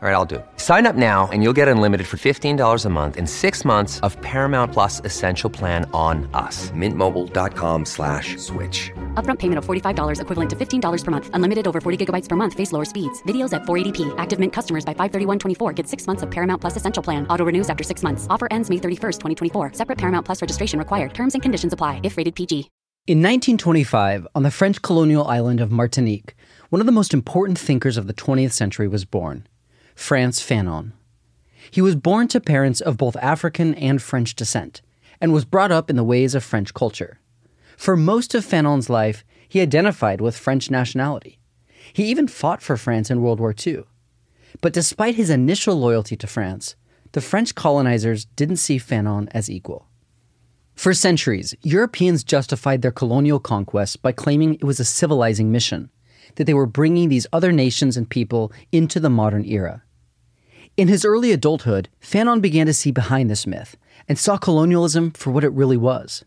All right, I'll do it. Sign up now and you'll get unlimited for $15 a month in six months of Paramount Plus Essential Plan on us. Mintmobile.com slash switch. Upfront payment of $45 equivalent to $15 per month. Unlimited over 40 gigabytes per month. Face lower speeds. Videos at 480p. Active Mint customers by 531.24 get six months of Paramount Plus Essential Plan. Auto renews after six months. Offer ends May 31st, 2024. Separate Paramount Plus registration required. Terms and conditions apply if rated PG. In 1925, on the French colonial island of Martinique, one of the most important thinkers of the 20th century was born. Frantz Fanon. He was born to parents of both African and French descent, and was brought up in the ways of French culture. For most of Fanon's life, he identified with French nationality. He even fought for France in World War II. But despite his initial loyalty to France, the French colonizers didn't see Fanon as equal. For centuries, Europeans justified their colonial conquests by claiming it was a civilizing mission, that they were bringing these other nations and people into the modern era. In his early adulthood, Fanon began to see behind this myth and saw colonialism for what it really was.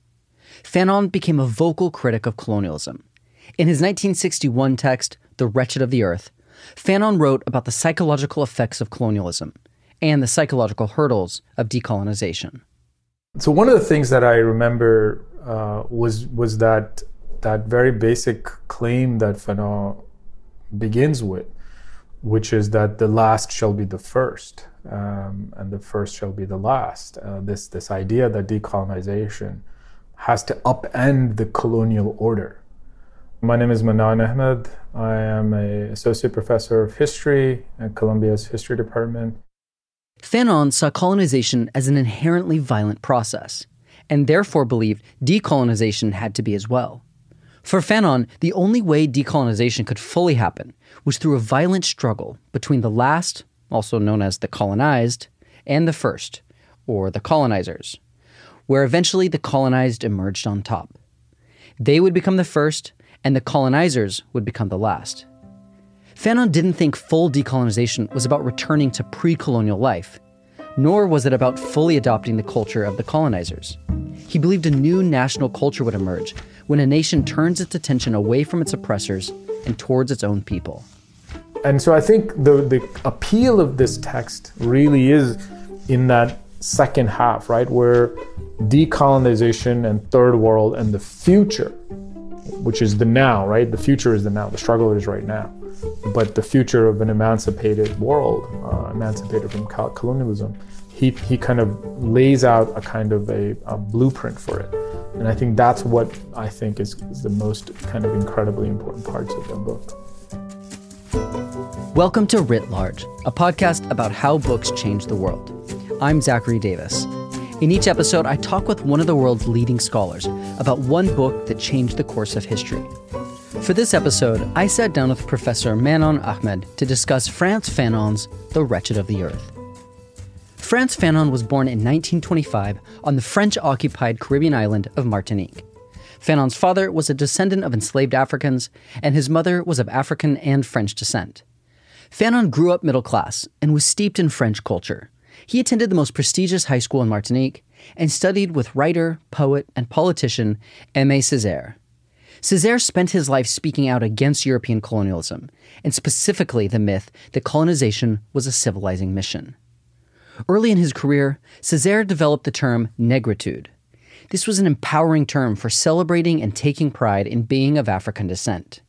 Fanon became a vocal critic of colonialism. In his 1961 text, The Wretched of the Earth, Fanon wrote about the psychological effects of colonialism and the psychological hurdles of decolonization. So one of the things that I remember uh, was was that that very basic claim that Fanon begins with, which is that the last shall be the first, um, and the first shall be the last. Uh, this this idea that decolonization has to upend the colonial order. My name is Manan Ahmed. I am a associate professor of history at Columbia's history department. Fanon saw colonization as an inherently violent process, and therefore believed decolonization had to be as well. For Fanon, the only way decolonization could fully happen was through a violent struggle between the last, also known as the colonized, and the first, or the colonizers, where eventually the colonized emerged on top. They would become the first, and the colonizers would become the last. Fanon didn't think full decolonization was about returning to pre colonial life, nor was it about fully adopting the culture of the colonizers. He believed a new national culture would emerge when a nation turns its attention away from its oppressors and towards its own people. And so I think the, the appeal of this text really is in that second half, right, where decolonization and third world and the future, which is the now, right? The future is the now, the struggle is right now. But the future of an emancipated world, uh, emancipated from colonialism, he, he kind of lays out a kind of a, a blueprint for it. And I think that's what I think is, is the most kind of incredibly important parts of the book. Welcome to Writ Large, a podcast about how books change the world. I'm Zachary Davis. In each episode, I talk with one of the world's leading scholars about one book that changed the course of history. For this episode, I sat down with Professor Manan Ahmed to discuss Frantz Fanon's The Wretched of the Earth. Frantz Fanon was born in 1925 on the French occupied Caribbean island of Martinique. Fanon's father was a descendant of enslaved Africans, and his mother was of African and French descent. Fanon grew up middle class and was steeped in French culture. He attended the most prestigious high school in Martinique and studied with writer, poet, and politician Aimé Césaire. Césaire spent his life speaking out against European colonialism, and specifically the myth that colonization was a civilizing mission. Early in his career, Césaire developed the term negritude. This was an empowering term for celebrating and taking pride in being of African descent.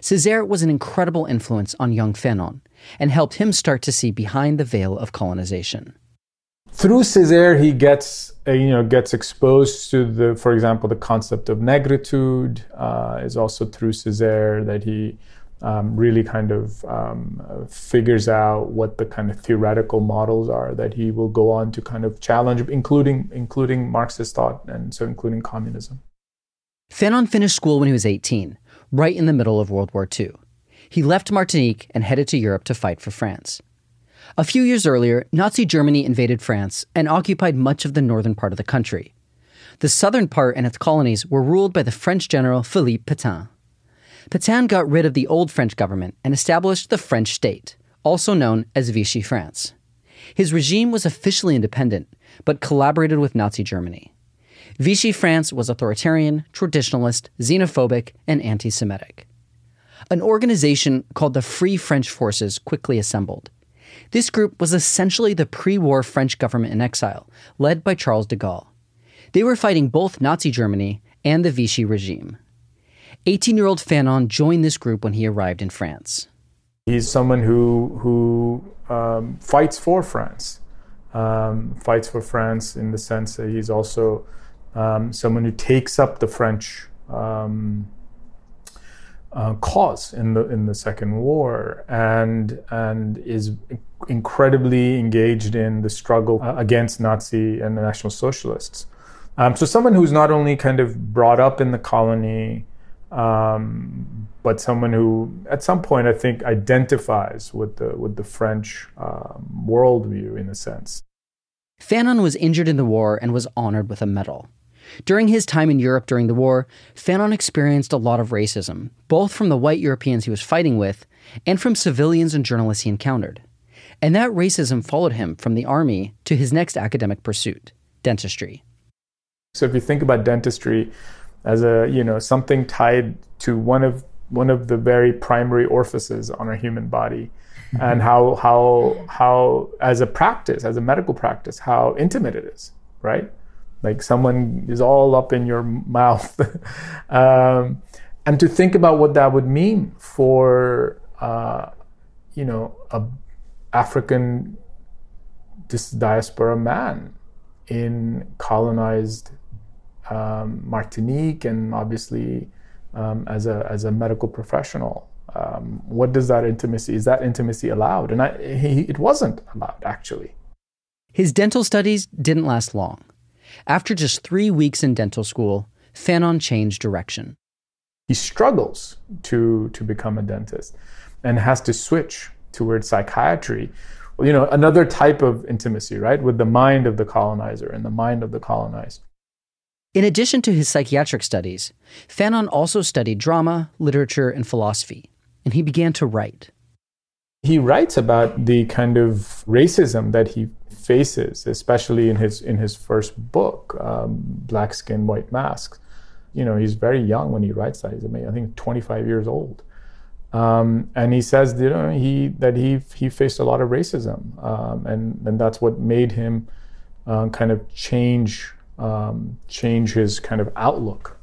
Césaire was an incredible influence on young Fanon and helped him start to see behind the veil of colonization. Through Césaire, he gets uh, you know gets exposed to the, for example, the concept of negritude. Uh, is also through Césaire that he um, really kind of um, figures out what the kind of theoretical models are that he will go on to kind of challenge, including including Marxist thought and so including communism. Fanon finished school when he was 18, right in the middle of World War II. He left Martinique and headed to Europe to fight for France. A few years earlier, Nazi Germany invaded France and occupied much of the northern part of the country. The southern part and its colonies were ruled by the French general Philippe Pétain. Pétain got rid of the old French government and established the French state, also known as Vichy France. His regime was officially independent, but collaborated with Nazi Germany. Vichy France was authoritarian, traditionalist, xenophobic, and anti Semitic. An organization called the Free French Forces quickly assembled. This group was essentially the pre war French government in exile, led by Charles de Gaulle. They were fighting both Nazi Germany and the Vichy regime. 18 year old Fanon joined this group when he arrived in France. He's someone who, who um, fights for France, um, fights for France in the sense that he's also um, someone who takes up the French um, uh, cause in the in the Second War and and is incredibly engaged in the struggle uh, against Nazi and the National Socialists. Um, so someone who's not only kind of brought up in the colony, um, but someone who, at some point, I think identifies with the with the French um, worldview in a sense. Fanon was injured in the war and was honored with a medal. During his time in Europe during the war, Fanon experienced a lot of racism, both from the white Europeans he was fighting with and from civilians and journalists he encountered. And that racism followed him from the army to his next academic pursuit, dentistry. So if you think about dentistry as a, you know, something tied to one of one of the very primary orifices on our human body, mm-hmm. and how how how as a practice, as a medical practice, how intimate it is, right? Like someone is all up in your mouth. Um, and to think about what that would mean for uh, you know a african this diaspora man in colonized um, martinique and obviously um, as a as a medical professional um, what does that intimacy is that intimacy allowed? And I, he, it wasn't allowed actually. His dental studies didn't last long after just three weeks in dental school, Fanon changed direction. He struggles to, to become a dentist and has to switch towards psychiatry. You know, another type of intimacy, right? With the mind of the colonizer and the mind of the colonized. In addition to his psychiatric studies, Fanon also studied drama, literature, and philosophy, and he began to write. He writes about the kind of racism that he faces, especially in his in his first book, um, Black Skin, White Masks. You know, he's very young when he writes that. He's I think 25 years old, um, and he says you know he that he he faced a lot of racism, um, and and that's what made him uh, kind of change um, change his kind of outlook.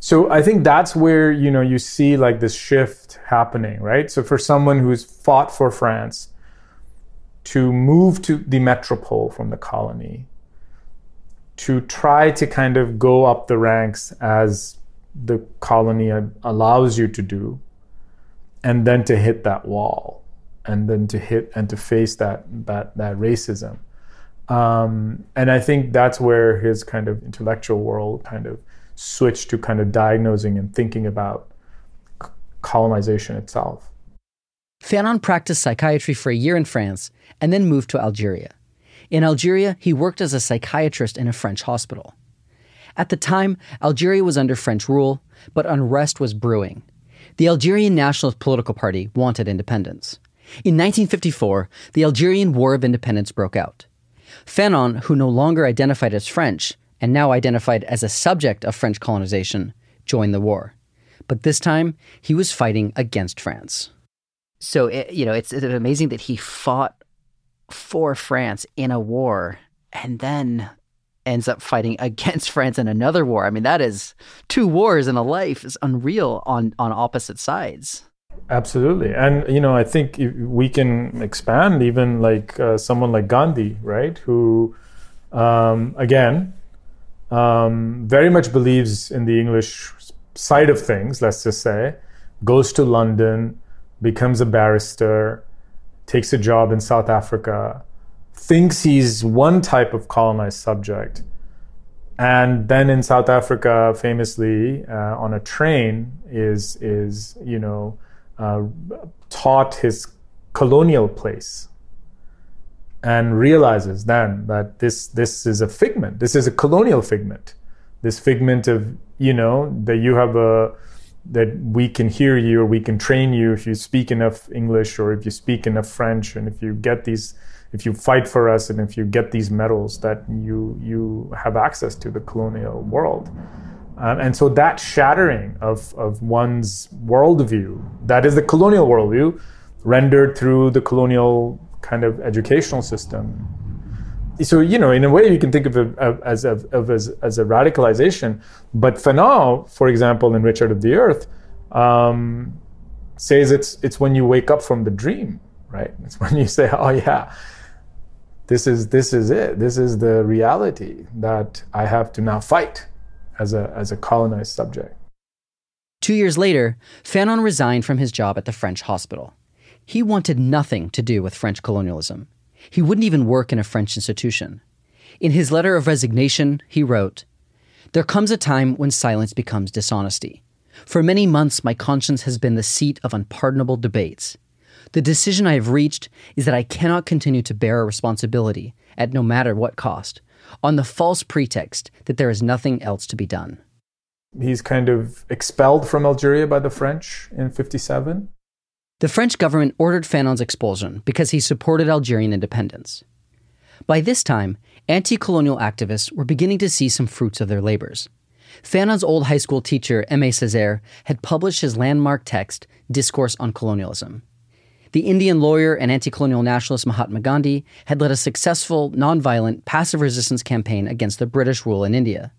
So I think that's where you know you see like this shift happening, right? So for someone who's fought for France to move to the metropole from the colony, to try to kind of go up the ranks as the colony allows you to do, and then to hit that wall, and then to hit and to face that that that racism. Um, and I think that's where his kind of intellectual world kind of switched to kind of diagnosing and thinking about colonization itself. Fanon practiced psychiatry for a year in France and then moved to Algeria. In Algeria, he worked as a psychiatrist in a French hospital. At the time, Algeria was under French rule, but unrest was brewing. The Algerian Nationalist Political Party wanted independence. In 1954, the Algerian War of Independence broke out. Fanon, who no longer identified as French and now identified as a subject of French colonization, joined the war. But this time, he was fighting against France. So, it, you know, it's, it's amazing that he fought for France in a war and then ends up fighting against France in another war. I mean, that is two wars in a life is unreal on on opposite sides. Absolutely, and you know, I think we can expand even like uh, someone like Gandhi, right? Who, um, again, um, very much believes in the English side of things. Let's just say, goes to London, becomes a barrister, takes a job in South Africa, thinks he's one type of colonized subject, and then in South Africa, famously uh, on a train, is is you know uh, taught his colonial place, and realizes then that this this is a figment. This is a colonial figment. This figment of you know that you have a that we can hear you or we can train you if you speak enough English or if you speak enough French and if you get these if you fight for us and if you get these medals, that you you have access to the colonial world. Um, and so that shattering of, of one's worldview, that is the colonial worldview, rendered through the colonial kind of educational system. So, you know, in a way, you can think of it as, of, of as, as a radicalization. But Fanon, for example, in Wretched of the Earth, um, says it's, it's when you wake up from the dream, right? It's when you say, oh, yeah, this is, this is it. This is the reality that I have to now fight as a, as a colonized subject. Two years later, Fanon resigned from his job at the French hospital. He wanted nothing to do with French colonialism. He wouldn't even work in a French institution. In his letter of resignation, he wrote There comes a time when silence becomes dishonesty. For many months, my conscience has been the seat of unpardonable debates. The decision I have reached is that I cannot continue to bear a responsibility, at no matter what cost, on the false pretext that there is nothing else to be done. He's kind of expelled from Algeria by the French in 57. The French government ordered Fanon's expulsion because he supported Algerian independence. By this time, anti colonial activists were beginning to see some fruits of their labors. Fanon's old high school teacher, Aimé Césaire, had published his landmark text, Discourse on Colonialism. The Indian lawyer and anti colonial nationalist Mahatma Gandhi had led a successful, nonviolent, passive resistance campaign against the British rule in India.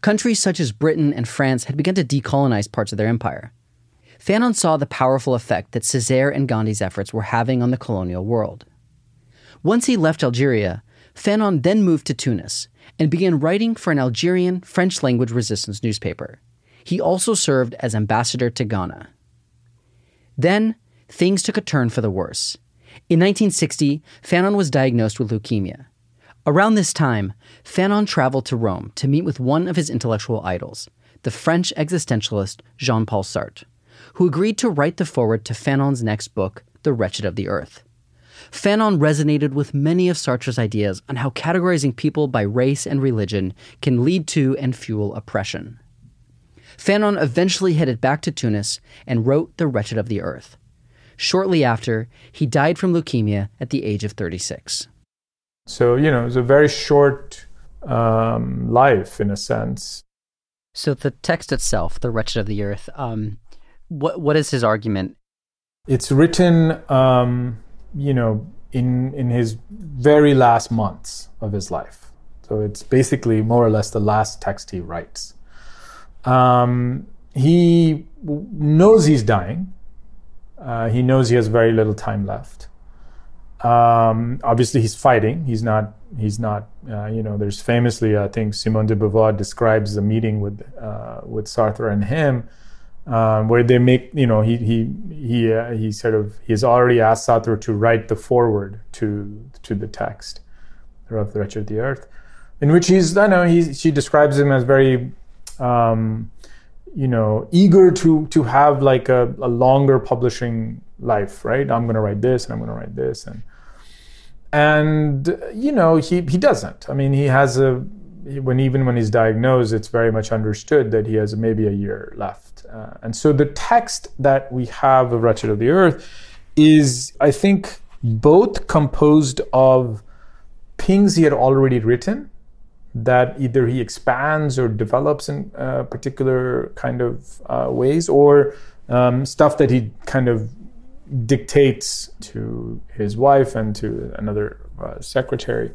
Countries such as Britain and France had begun to decolonize parts of their empire. Fanon saw the powerful effect that Césaire and Gandhi's efforts were having on the colonial world. Once he left Algeria, Fanon then moved to Tunis and began writing for an Algerian French language resistance newspaper. He also served as ambassador to Ghana. Then, things took a turn for the worse. In 1960, Fanon was diagnosed with leukemia. Around this time, Fanon traveled to Rome to meet with one of his intellectual idols, the French existentialist Jean Paul Sartre, who agreed to write the foreword to Fanon's next book, The Wretched of the Earth. Fanon resonated with many of Sartre's ideas on how categorizing people by race and religion can lead to and fuel oppression. Fanon eventually headed back to Tunis and wrote The Wretched of the Earth, Shortly after, he died from leukemia at the age of 36. So, you know, it was a very short um, life in a sense. So, the text itself, The Wretched of the Earth, um, what, what is his argument? It's written, um, you know, in, in his very last months of his life. So, it's basically more or less the last text he writes. Um, he knows he's dying uh, he knows he has very little time left. Um, obviously, he's fighting. He's not. He's not. Uh, you know, there's famously, I think Simone de Beauvoir describes a meeting with uh, with Sartre and him, um, where they make. You know, he he he uh, he sort of he's already asked Sartre to write the foreword to to the text of the Wretched of the Earth, in which he's. I know he she describes him as very. Um, you know eager to to have like a, a longer publishing life right i'm going to write this and i'm going to write this and and you know he he doesn't i mean he has a when even when he's diagnosed it's very much understood that he has maybe a year left uh, and so the text that we have of wretched of the earth is i think both composed of things he had already written that either he expands or develops in uh, particular kind of uh, ways, or um, stuff that he kind of dictates to his wife and to another uh, secretary.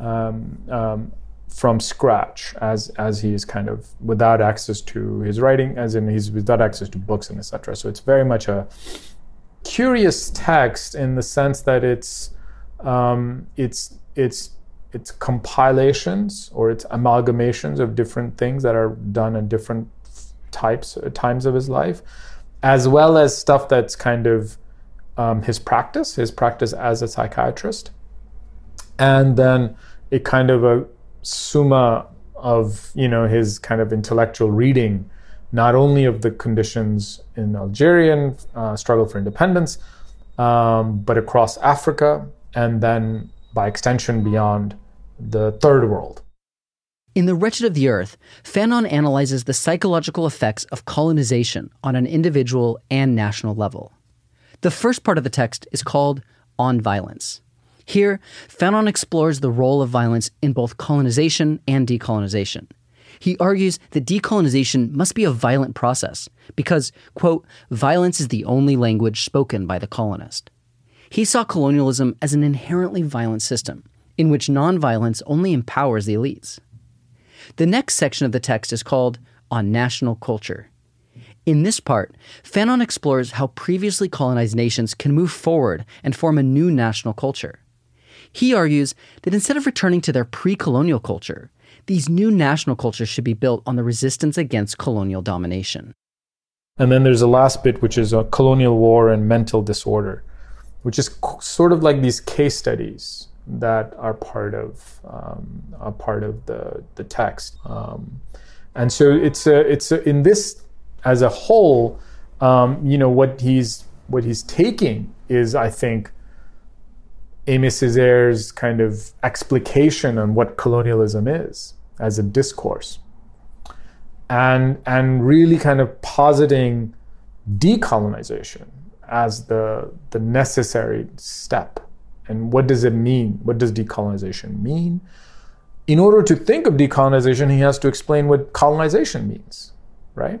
Um, um, from scratch, as as he is kind of without access to his writing, as in he's without access to books and etc. So it's very much a curious text in the sense that it's um, it's it's it's compilations or it's amalgamations of different things that are done at different types uh, times of his life, as well as stuff that's kind of um, his practice, his practice as a psychiatrist, and then a kind of a summa of you know his kind of intellectual reading, not only of the conditions in Algerian uh, struggle for independence, um, but across Africa, and then by extension beyond the third world. In The Wretched of the Earth, Fanon analyzes the psychological effects of colonization on an individual and national level. The first part of the text is called On Violence. Here, Fanon explores the role of violence in both colonization and decolonization. He argues that decolonization must be a violent process because, quote, violence is the only language spoken by the colonist. He saw colonialism as an inherently violent system in which nonviolence only empowers the elites. The next section of the text is called On National Culture. In this part, Fanon explores how previously colonized nations can move forward and form a new national culture. He argues that instead of returning to their pre colonial culture, these new national cultures should be built on the resistance against colonial domination. And then there's a last bit, which is a colonial war and mental disorder, which is sort of like these case studies that are part of um, a part of the the text. Um, and so it's a, it's a, in this as a whole, um, you know what he's what he's taking is I think Aimé Césaire's kind of explication on what colonialism is as a discourse, and and really kind of positing decolonization as the the necessary step. And what does it mean? What does decolonization mean? In order to think of decolonization, he has to explain what colonization means, right?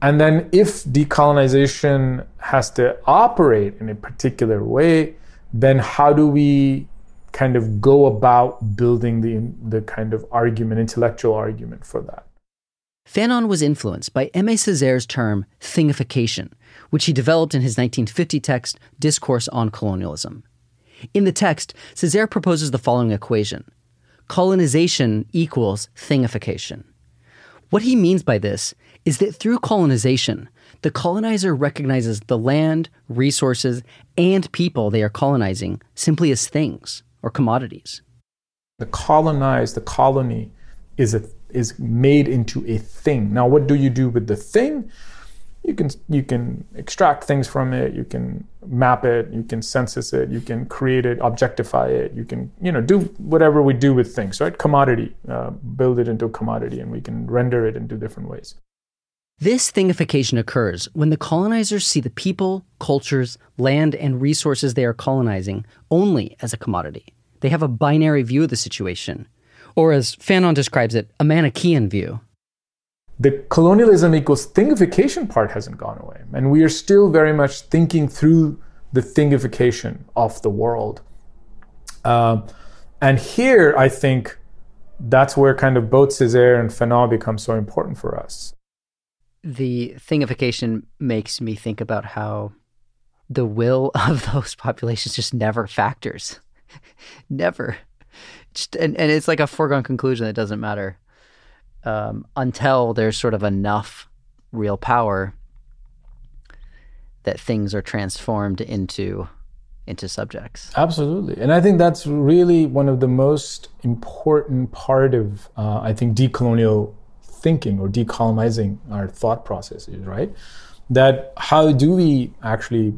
And then if decolonization has to operate in a particular way, then how do we kind of go about building the, the kind of argument, intellectual argument for that? Fanon was influenced by Aimé Césaire's term thingification, which he developed in his 1950 text Discourse on Colonialism. In the text, Césaire proposes the following equation colonization equals thingification. What he means by this is that through colonization, the colonizer recognizes the land, resources, and people they are colonizing simply as things or commodities. The colonized, the colony, is a, is made into a thing. Now, what do you do with the thing? You can you can extract things from it. You can map it. You can census it. You can create it, objectify it. You can you know do whatever we do with things, right? Commodity, uh, build it into a commodity, and we can render it into different ways. This thingification occurs when the colonizers see the people, cultures, land, and resources they are colonizing only as a commodity. They have a binary view of the situation, or as Fanon describes it, a Manichaean view. The colonialism equals thingification part hasn't gone away, and we are still very much thinking through the thingification of the world. Uh, and here, I think that's where kind of both Césaire and Fanon become so important for us the thingification makes me think about how the will of those populations just never factors. never. Just, and, and it's like a foregone conclusion that doesn't matter um, until there's sort of enough real power that things are transformed into into subjects. Absolutely, and I think that's really one of the most important part of uh, I think decolonial thinking or decolonizing our thought processes, right? That how do we actually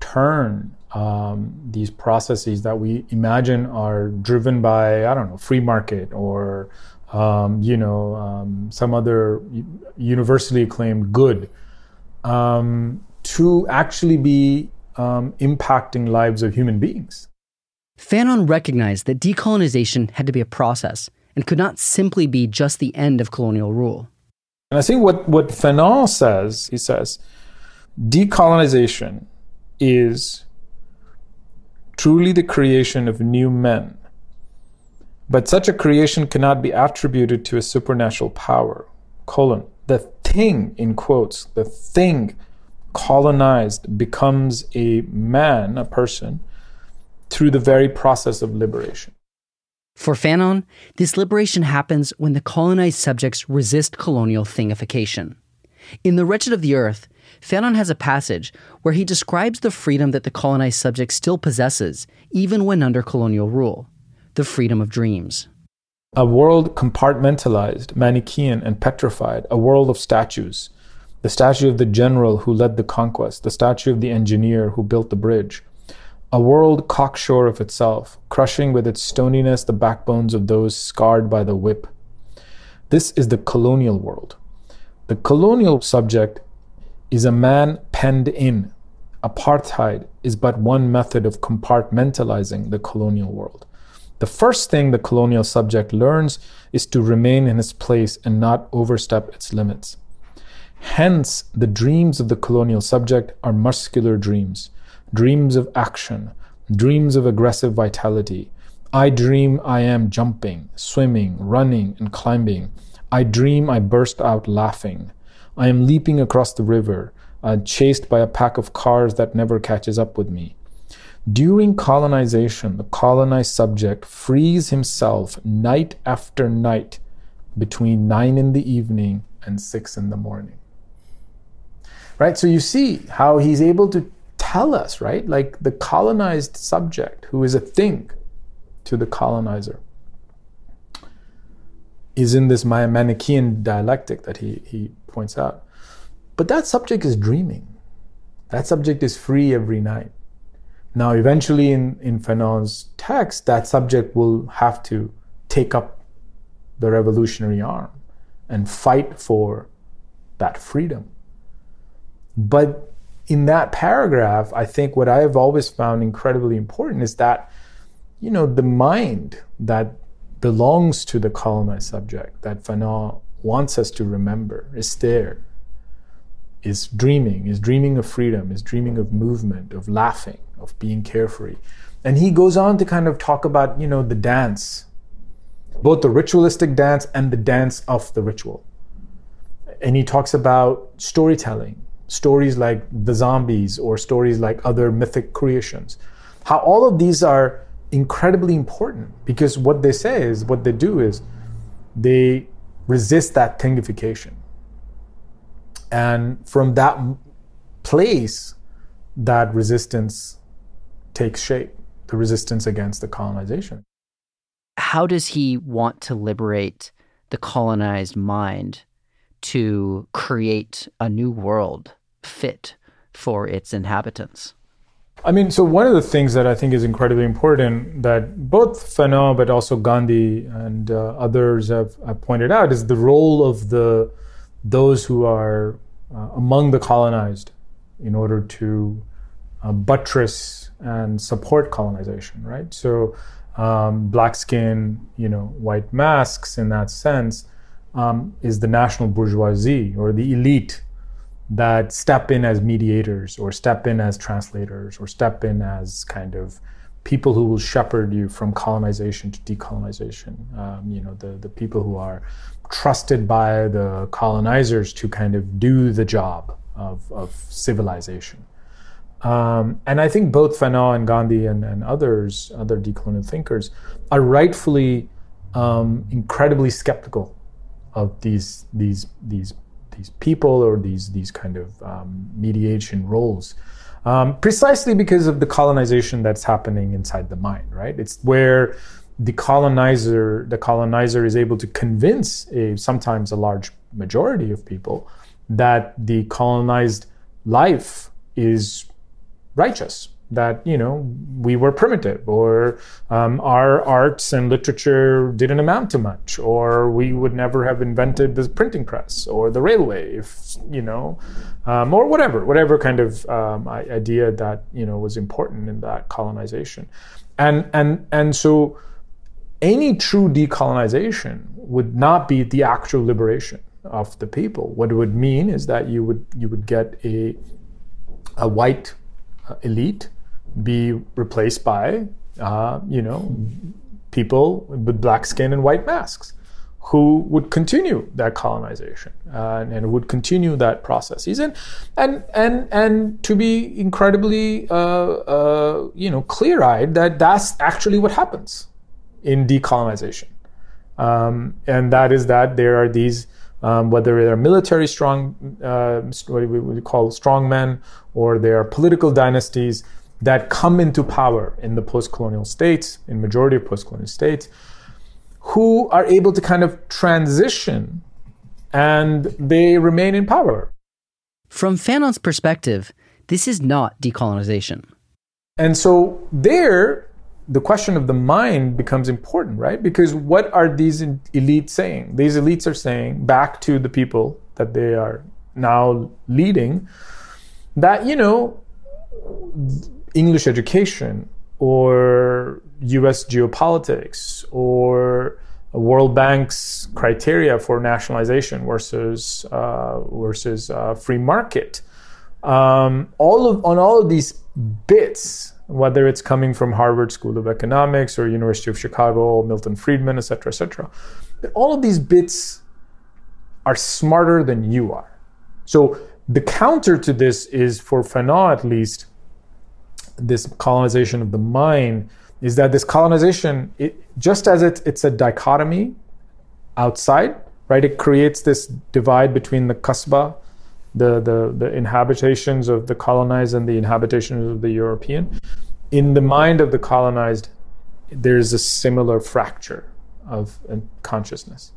turn um, these processes that we imagine are driven by, I don't know, free market or, um, you know, um, some other universally acclaimed good um, to actually be um, impacting lives of human beings. Fanon recognized that decolonization had to be a process and could not simply be just the end of colonial rule. And I think what, what Fanon says, he says, decolonization is truly the creation of new men. But such a creation cannot be attributed to a supernatural power. Colon. The thing, in quotes, the thing colonized becomes a man, a person, through the very process of liberation. For Fanon, this liberation happens when the colonized subjects resist colonial thingification. In The Wretched of the Earth, Fanon has a passage where he describes the freedom that the colonized subject still possesses, even when under colonial rule the freedom of dreams. A world compartmentalized, Manichaean, and petrified, a world of statues. The statue of the general who led the conquest, the statue of the engineer who built the bridge, a world cocksure of itself, crushing with its stoniness the backbones of those scarred by the whip. This is the colonial world. The colonial subject is a man penned in, apartheid is but one method of compartmentalizing the colonial world. The first thing the colonial subject learns is to remain in its place and not overstep its limits. Hence, the dreams of the colonial subject are muscular dreams, dreams of action, dreams of aggressive vitality. I dream I am jumping, swimming, running, and climbing. I dream I burst out laughing. I am leaping across the river, uh, chased by a pack of cars that never catches up with me. During colonization, the colonized subject frees himself night after night between nine in the evening and six in the morning. Right? So you see how he's able to tell us, right? Like the colonized subject, who is a thing to the colonizer, is in this Manichaean dialectic that he, he points out. But that subject is dreaming. That subject is free every night. Now, eventually, in, in Fanon's text, that subject will have to take up the revolutionary arm and fight for that freedom. But in that paragraph, I think what I have always found incredibly important is that, you know, the mind that belongs to the colonized subject, that Fanon wants us to remember, is there is dreaming, is dreaming of freedom, is dreaming of movement, of laughing, of being carefree. And he goes on to kind of talk about, you know, the dance, both the ritualistic dance and the dance of the ritual. And he talks about storytelling, stories like the zombies or stories like other mythic creations. How all of these are incredibly important because what they say is, what they do is, they resist that thingification and from that place, that resistance takes shape the resistance against the colonization. How does he want to liberate the colonized mind to create a new world fit for its inhabitants? I mean, so one of the things that I think is incredibly important that both Fanon but also Gandhi and uh, others have, have, pointed out is the role of the those who are uh, among the colonized in order to uh, buttress and support colonization, right? So, um, black skin, you know, white masks in that sense um, is the national bourgeoisie or the elite that step in as mediators or step in as translators or step in as kind of people who will shepherd you from colonization to decolonization. Um, you know, the, the people who are trusted by the colonizers to kind of do the job of, of civilization. Um, and I think both Fanon and Gandhi and, and others, other decolonial thinkers, are rightfully um, incredibly skeptical of these these these these people or these these kind of um, mediation roles, um, precisely because of the colonization that's happening inside the mind. Right, it's where the colonizer the colonizer is able to convince a, sometimes a large majority of people that the colonized life is righteous that you know we were primitive or um, our arts and literature didn't amount to much or we would never have invented the printing press or the railway if you know um, or whatever whatever kind of um, idea that you know was important in that colonization and and and so any true decolonization would not be the actual liberation of the people. What it would mean is that you would you would get a a white uh, elite be replaced by uh, you know people with black skin and white masks who would continue that colonization uh, and would continue that processes and and and and to be incredibly uh, uh, you know clear-eyed that that's actually what happens in decolonization. Um, and that is that there are these, um, whether they're military strong, uh, what we would call strong men, or they are political dynasties that come into power in the post-colonial states, in majority of post-colonial states, who are able to kind of transition and they remain in power. From Fanon's perspective, this is not decolonization. And so there, the question of the mind becomes important, right? Because what are these elites saying? These elites are saying back to the people that they are now leading that, you know, English education or US geopolitics or World Bank's criteria for nationalization versus uh, versus uh, free market. Um, all of on all of these bits, whether it's coming from Harvard School of Economics or University of Chicago, Milton Friedman, et cetera, et cetera, all of these bits are smarter than you are. So the counter to this is for Fanon at least, this colonization of the mind is that this colonization, it, just as it, it's a dichotomy outside, right? It creates this divide between the kasbah, the, the, the inhabitations of the colonized and the inhabitations of the European. In the mind of the colonized, there's a similar fracture of uh, consciousness.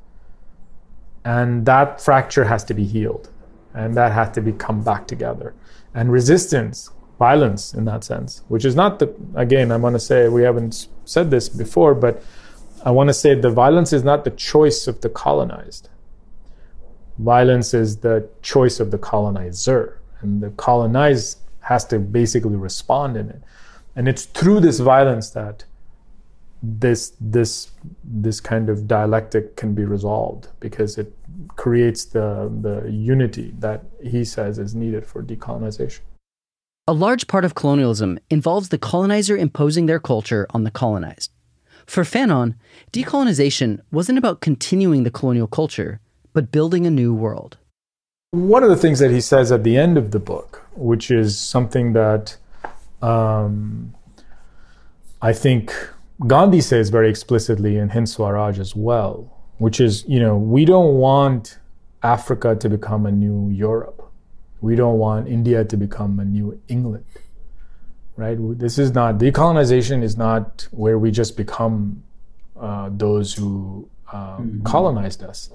And that fracture has to be healed. And that has to be come back together. And resistance violence in that sense, which is not the, again, I want to say, we haven't said this before, but I want to say the violence is not the choice of the colonized. Violence is the choice of the colonizer. And the colonized has to basically respond in it. And it's through this violence that this this this kind of dialectic can be resolved because it creates the the unity that he says is needed for decolonization. A large part of colonialism involves the colonizer imposing their culture on the colonized. For Fanon, decolonization wasn't about continuing the colonial culture, but building a new world. One of the things that he says at the end of the book, which is something that um, I think Gandhi says very explicitly in Hind Swaraj as well, which is, you know, we don't want Africa to become a new Europe. We don't want India to become a new England, right? This is not decolonization is not where we just become uh, those who um, mm-hmm. colonized us,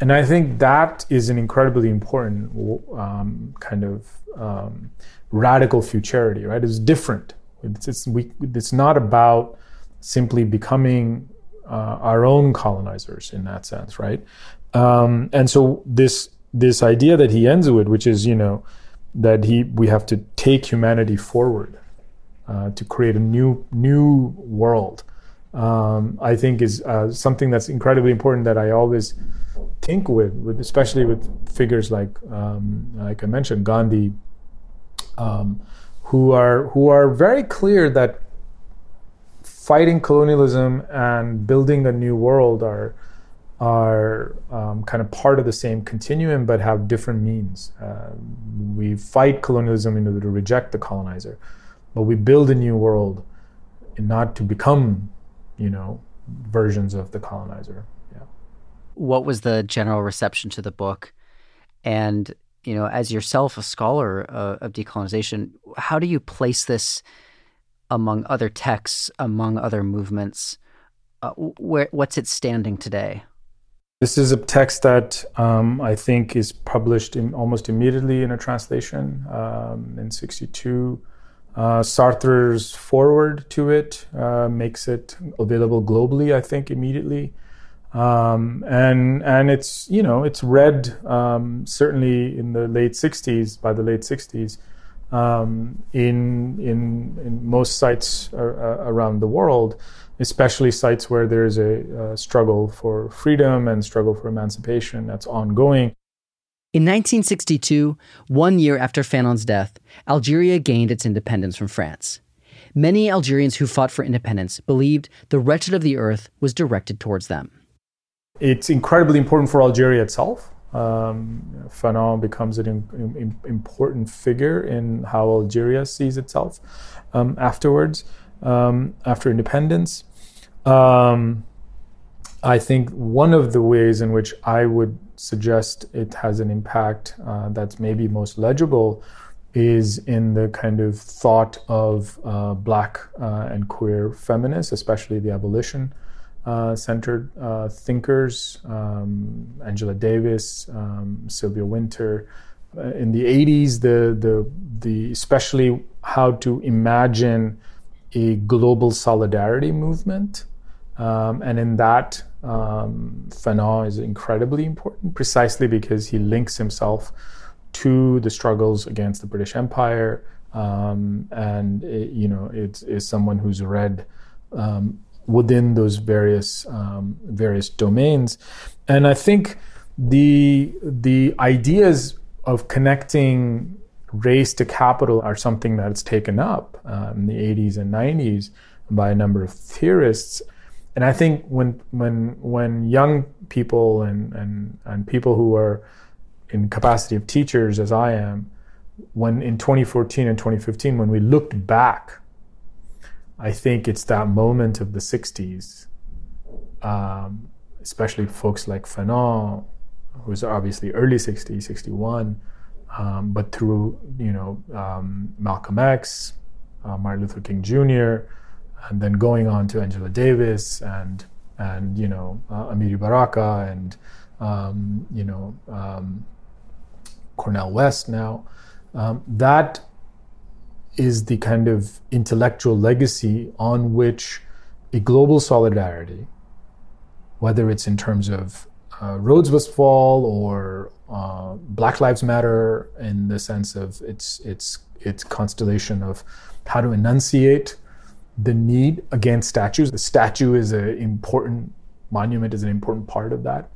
and I think that is an incredibly important um, kind of um, radical futurity, right? It's different. It's, it's, we, it's not about simply becoming uh, our own colonizers in that sense, right? Um, and so this this idea that he ends with, which is, you know, that he we have to take humanity forward uh, to create a new new world. Um, I think is uh, something that's incredibly important that I always think with, with especially with figures like um, like I mentioned Gandhi, um, who are who are very clear that fighting colonialism and building a new world are are um, kind of part of the same continuum but have different means. Uh, we fight colonialism in order to reject the colonizer, but we build a new world and not to become, you know, versions of the colonizer. Yeah. What was the general reception to the book? And, you know, as yourself a scholar uh, of decolonization, how do you place this among other texts, among other movements? Uh, where, what's it standing today? This is a text that um, I think is published in, almost immediately in a translation um, in 62. Uh, Sartre's foreword to it uh, makes it available globally, I think, immediately. Um, and and it's you know it's read um, certainly in the late 60s by the late 60s um, in in in most sites uh, around the world especially sites where there's a, a struggle for freedom and struggle for emancipation that's ongoing. In 1962, one year after Fanon's death, Algeria gained its independence from France. Many Algerians who fought for independence believed the wretched of the earth was directed towards them. It's incredibly important for Algeria itself. Um, Fanon becomes an in, important figure in how Algeria sees itself um, afterwards, um, after independence. Um, I think one of the ways in which I would suggest it has an impact uh, that's maybe most legible is in the kind of thought of uh, black uh, and queer feminists, especially the abolition uh, centered uh, thinkers, um, Angela Davis, um, Sylvia Wynter. Uh, in the 80s, the, the, the, especially how to imagine a global solidarity movement um, and in that, um, Fanon is incredibly important precisely because he links himself to the struggles against the British Empire, um, and it, you know it's is someone who's read um, within those various um, various domains, and I think the the ideas of connecting race to capital are something that's taken up uh, in the 80s and 90s by a number of theorists. And I think when when when young people and and, and people who are in capacity of teachers as I am, when in 2014 and 2015, when we looked back, I think it's that moment of the 60s, um, especially folks like Fanon, who's obviously early 60s, 61, um, but through you know um, Malcolm X, uh, Martin Luther King Jr., and then going on to Angela Davis and and you know uh, Amiri Baraka and um, you know um, Cornel West now. Um, that is the kind of intellectual legacy on which a global solidarity, whether it's in terms of uh, Rhodes Fall or uh, Black Lives Matter in the sense of its its its constellation of how to enunciate the need against statues. The statue is an important monument, is an important part of that.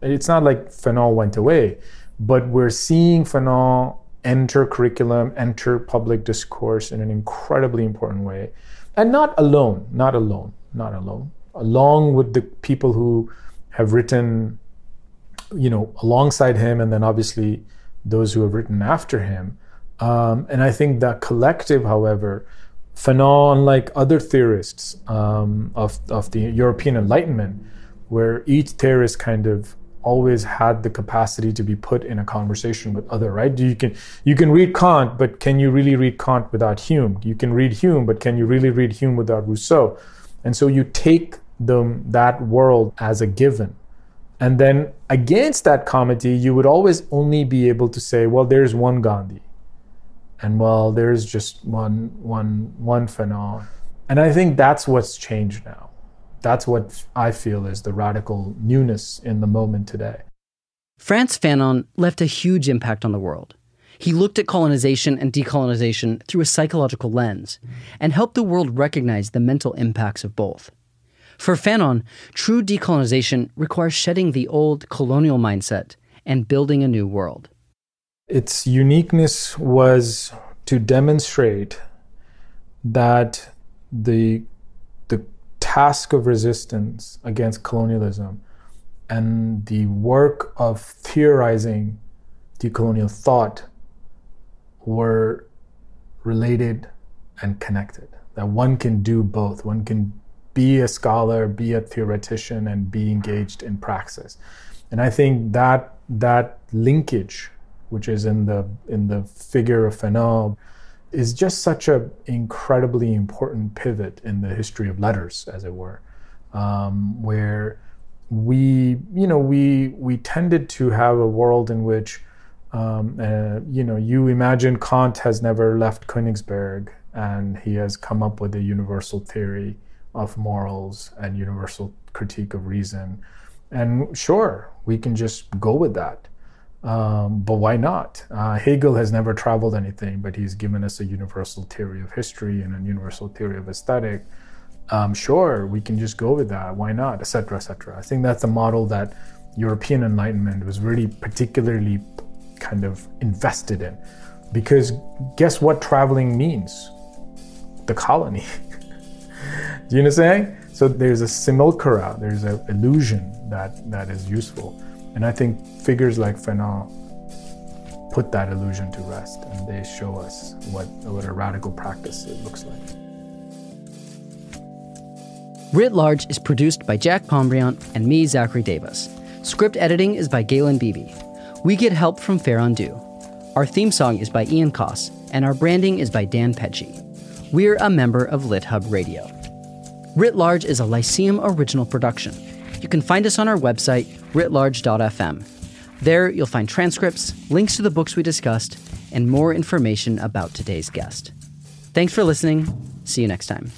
And it's not like Fanon went away, but we're seeing Fanon enter curriculum, enter public discourse in an incredibly important way. And not alone, not alone, not alone. Along with the people who have written, you know, alongside him, and then obviously those who have written after him. Um, and I think that collective, however, Fanon, unlike other theorists um, of, of the European Enlightenment, where each theorist kind of always had the capacity to be put in a conversation with other right? You can you can read kant but can you really read kant without hume? You can read hume but can you really read hume without rousseau? And so you take them that world as a given. And then against that comedy you would always only be able to say well there's one gandhi and well there's just one one one Fanon and i think that's what's changed now that's what I feel is the radical newness in the moment today. Frantz Fanon left a huge impact on the world. He looked at colonization and decolonization through a psychological lens and helped the world recognize the mental impacts of both. For Fanon, true decolonization requires shedding the old colonial mindset and building a new world. Its uniqueness was to demonstrate that the the task of resistance against colonialism and the work of theorizing decolonial thought were related and connected. That one can do both. One can be a scholar, be a theoretician, and be engaged in praxis. And I think that that linkage, which is in the in the figure of Fanon, is just such an incredibly important pivot in the history of letters, as it were, um, where we, you know, we we tended to have a world in which, um, uh, you know, you imagine Kant has never left Königsberg and he has come up with a universal theory of morals and universal critique of reason, and sure, we can just go with that. Um, but why not? Uh, Hegel has never traveled anything, but he's given us a universal theory of history and a universal theory of aesthetic. Um, sure, we can just go with that. Why not? Etc. Etc. I think that's a model that European Enlightenment was really particularly kind of invested in, because guess what traveling means? The colony. Do you know what I'm saying? So there's a simulacra, there's an illusion that that is useful. And I think figures like Fanon put that illusion to rest and they show us what, what a radical practice it looks like. Writ Large is produced by Jack Pombriant and me, Zachary Davis. Script editing is by Galen Beebe. We get help from Fair Undo. Our theme song is by Ian Coss, and our branding is by Dan Pecci. We're a member of LitHub Radio. Writ Large is a Lyceum original production. You can find us on our website, writlarge.fm. There, you'll find transcripts, links to the books we discussed, and more information about today's guest. Thanks for listening. See you next time.